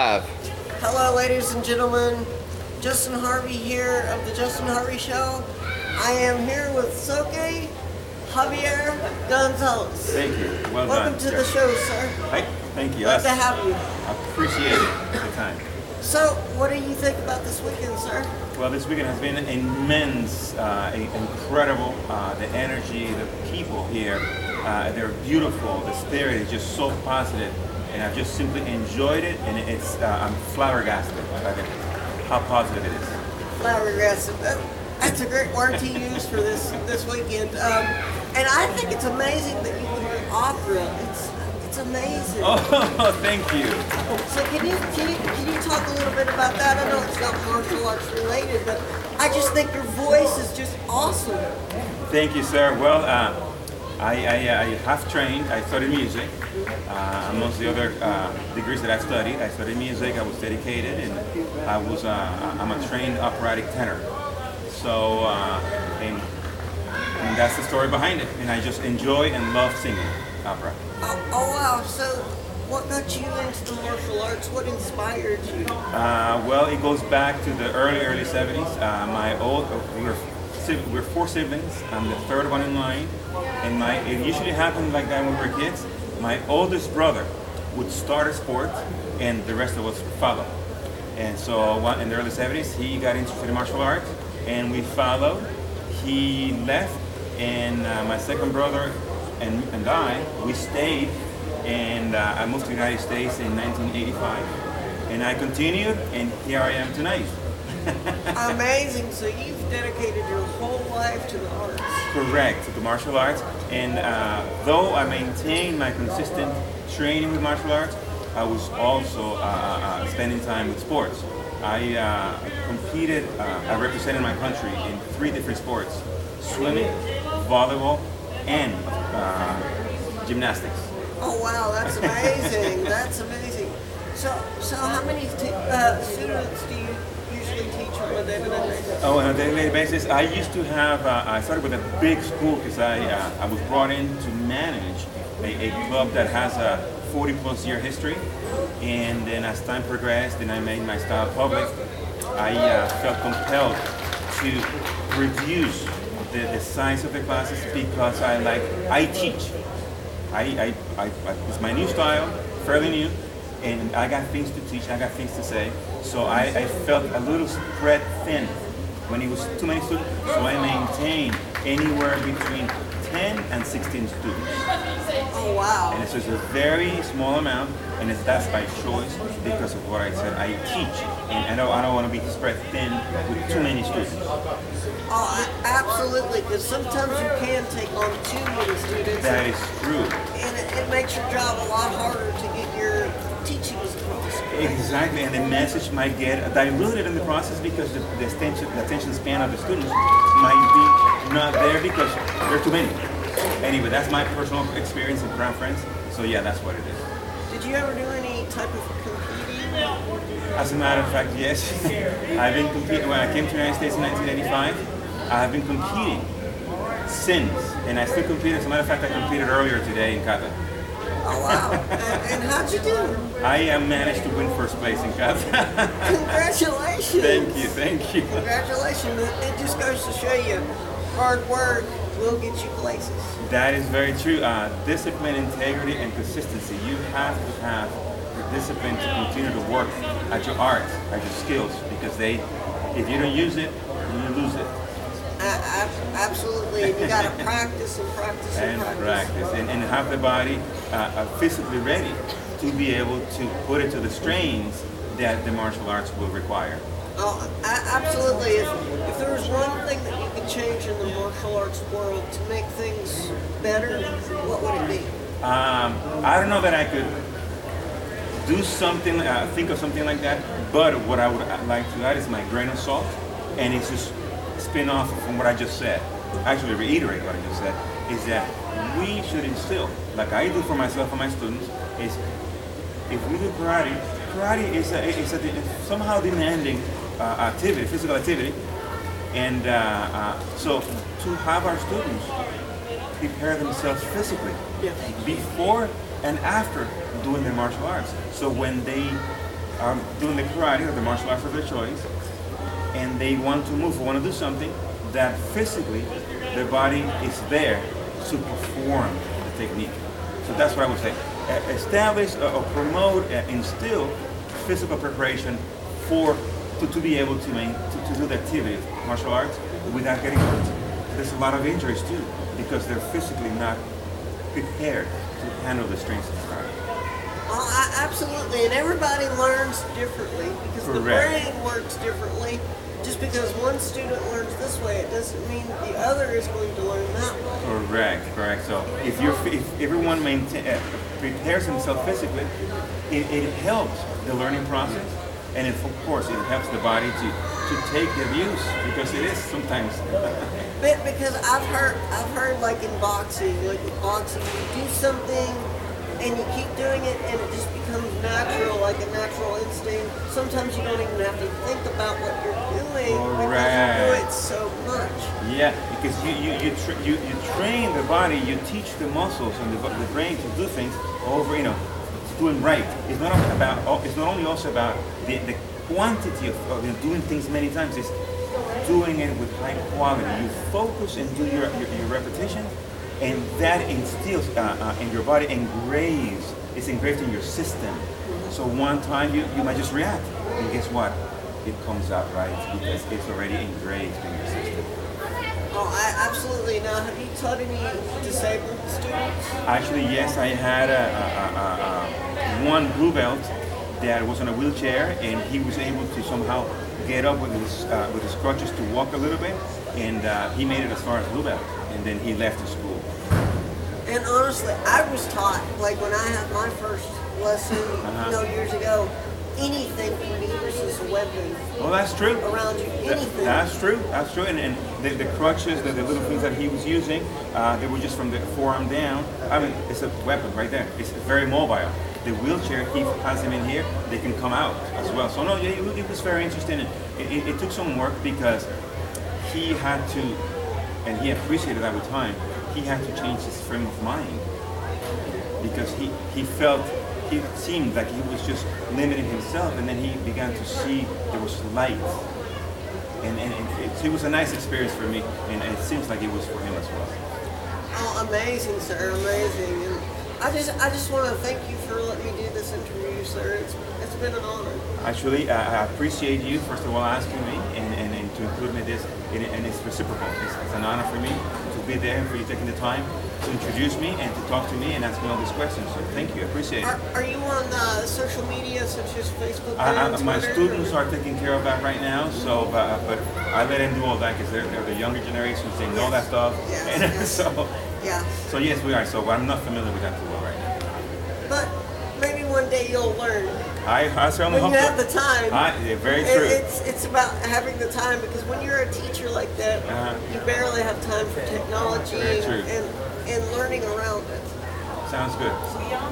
Hello, ladies and gentlemen. Justin Harvey here of the Justin Harvey Show. I am here with Soke Javier Gonzalez. Thank you. Well Welcome done. to the show, sir. Hi. Thank you. Glad to have you. I appreciate it. The time. So, what do you think about this weekend, sir? Well, this weekend has been immense, uh, incredible. Uh, the energy, the people here, uh, they're beautiful. The spirit is just so positive, and I've just simply enjoyed it. And it's, uh, I'm flabbergasted by the, how positive it is. Flabbergasted. That- That's a great word to use for this this weekend. Um, and I think it's amazing that you would do opera. It's it's amazing. Oh, thank you. So can you, can you can you talk a little bit about that? I know it's not martial arts related, but I just think your voice is just awesome. Thank you, sir. Well, uh, I, I, I have trained. I studied music. Uh, amongst the other uh, degrees that I've studied, I studied music. I was dedicated, and I was uh, I'm a trained operatic tenor. So, uh, and, and that's the story behind it. And I just enjoy and love singing opera. Oh, oh wow! So what got you into the martial arts? What inspired you? Uh, well, it goes back to the early, early 70s. Uh, my old, we were, we're four siblings. I'm the third one in line. And my, it usually happened like that when we were kids. My oldest brother would start a sport and the rest of us follow. And so in the early 70s, he got interested in martial arts and we followed. He left and uh, my second brother and, and I, we stayed and uh, I moved to the United States in 1985 and I continued and here I am tonight. Amazing! So you've dedicated your whole life to the arts. Correct, to the martial arts. And uh, though I maintained my consistent training with martial arts, I was also uh, uh, spending time with sports. I uh, competed, uh, I represented my country in three different sports swimming, volleyball, and uh, gymnastics. Oh wow, that's amazing! that's amazing. So so how many t- uh, students do you teach on a basis? Oh, on a daily basis, I used to have. Uh, I started with a big school because I uh, I was brought in to manage a, a club that has a 40 plus year history, and then as time progressed and I made my style public, I uh, felt compelled to reduce the, the size of the classes because I like I teach. I, I, I, I it's my new style, fairly new, and I got things to teach, I got things to say. So I, I felt a little spread thin when it was too many students. So I maintained anywhere between 10 and 16 students. Oh wow! And it's just a very small amount, and it's that's by choice because of what I said. I teach, and I don't, I don't want to be spread thin with too many students. Oh, absolutely. Because sometimes you can take on too many students, That is true. and it, it makes your job a lot harder to get your teaching. Exactly, and the message might get diluted in the process because the, the, attention, the attention span of the students might be not there because there are too many. Anyway, that's my personal experience and preference. So yeah, that's what it is. Did you ever do any type of competing? As a matter of fact, yes. I've been competing when I came to the United States in 1985. I have been competing since, and I still compete. As a matter of fact, I competed earlier today in kata. Oh wow! and, and how'd you do? I uh, managed to win first place in kata. Congratulations! thank you, thank you. Congratulations! It it just goes to show you, hard work will get you places. That is very true. Uh, discipline, integrity, and consistency. You have to have the discipline to continue to work at your art, at your skills, because they, if you don't use it, you lose it. A- absolutely, and you got to practice and practice and, And practice, and, and have the body uh, uh, physically ready to be able to put it to the strains that the martial arts will require. Oh, absolutely. If, if there was one thing that you could change in the martial arts world to make things better, what would it be? Um, I don't know that I could do something, uh, think of something like that. But what I would like to add is my grain of salt, and it's just spin off from what I just said. Actually, reiterate what I just said is that we should instill, like I do for myself and my students, is if we do karate, karate is a, is a somehow demanding uh, activity, physical activity, and uh, uh, so to have our students prepare themselves physically before and after doing their martial arts. So when they are doing the karate or the martial arts of their choice, and they want to move want to do something, that physically their body is there to perform the technique. So that's what I would say. Establish or promote, and instill physical preparation for to, to be able to, to, to do the activity of martial arts without getting hurt. There's a lot of injuries too because they're physically not prepared to handle the strengths of karate. Oh, absolutely, and everybody learns differently because Correct. the brain works differently. Just because one student learns this way, it doesn't mean the other is going to learn that way. Correct, correct. So if you if everyone maintain, uh, prepares himself physically, it, it helps the learning process and it, of course it helps the body to, to take the abuse because it is sometimes. But because I've heard I've heard like in boxing, like in boxing, you do something and you keep doing it and it just becomes natural, like a natural instinct. Sometimes you don't even have to think about what you're doing because you do it so much. Yeah, because you you you, tra- you, you train the body, you teach the muscles and the, the brain to do things over, you know, doing right. It's not about. Oh, it's not only also about the, the quantity of, of you know, doing things many times. It's doing it with high quality. You focus and do your your, your repetition, and that instills uh, uh, in your body, engraves. It's engraved in your system. So one time you, you might just react, and guess what? It comes out right because it's already engraved in your system. Oh, I absolutely. Now, have you taught any disabled students? Actually, yes. I had a, a, a, a, one blue belt that was on a wheelchair, and he was able to somehow get up with his uh, with his crutches to walk a little bit, and uh, he made it as far as blue belt, and then he left the school. And honestly, I was taught like when I had my first lesson, uh-huh. you know, years ago anything can be used as a weapon. Well, that's true. Around you, anything. That, that's true. That's true. And, and the, the crutches, the, the, little things that he was using, uh, they were just from the forearm down. I mean, it's a weapon right there. It's very mobile. The wheelchair, he has them in here. They can come out as well. So no, it, it was very interesting. It, it, it took some work because he had to, and he appreciated that with time. He had to change his frame of mind because he, he felt he seemed like he was just limiting himself, and then he began to see there was light. And, and it, it was a nice experience for me, and it seems like it was for him as well. Oh, amazing, sir, amazing. And I just, I just want to thank you for letting me do this interview, sir. It's, it's been an honor. Actually, I appreciate you, first of all, asking me and, and, and to include me in this, and it's reciprocal. It's, it's an honor for me be there and for you taking the time to introduce me and to talk to me and ask me all these questions. So thank you, I appreciate it. Are, are you on uh, social media such as Facebook? I, I, my students are taking care of that right now. So, but, but I let them do all that because they're, they're, the younger generations. They know yes. that stuff. Yes, and yes. so, yeah. So yes, we are. So I'm not familiar with that too well right now. But maybe day you'll learn. I, I certainly when hope you have the time. I, yeah, very true. It, it's it's about having the time because when you're a teacher like that, uh-huh. you barely have time for technology and, and and learning around it. Sounds good.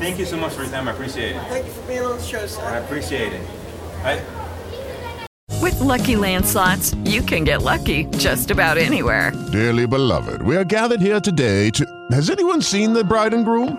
Thank you so much for your time. I appreciate it. Thank you for being on the show, sir. I appreciate it. I... With Lucky Land slots, you can get lucky just about anywhere. Dearly beloved, we are gathered here today to. Has anyone seen the bride and groom?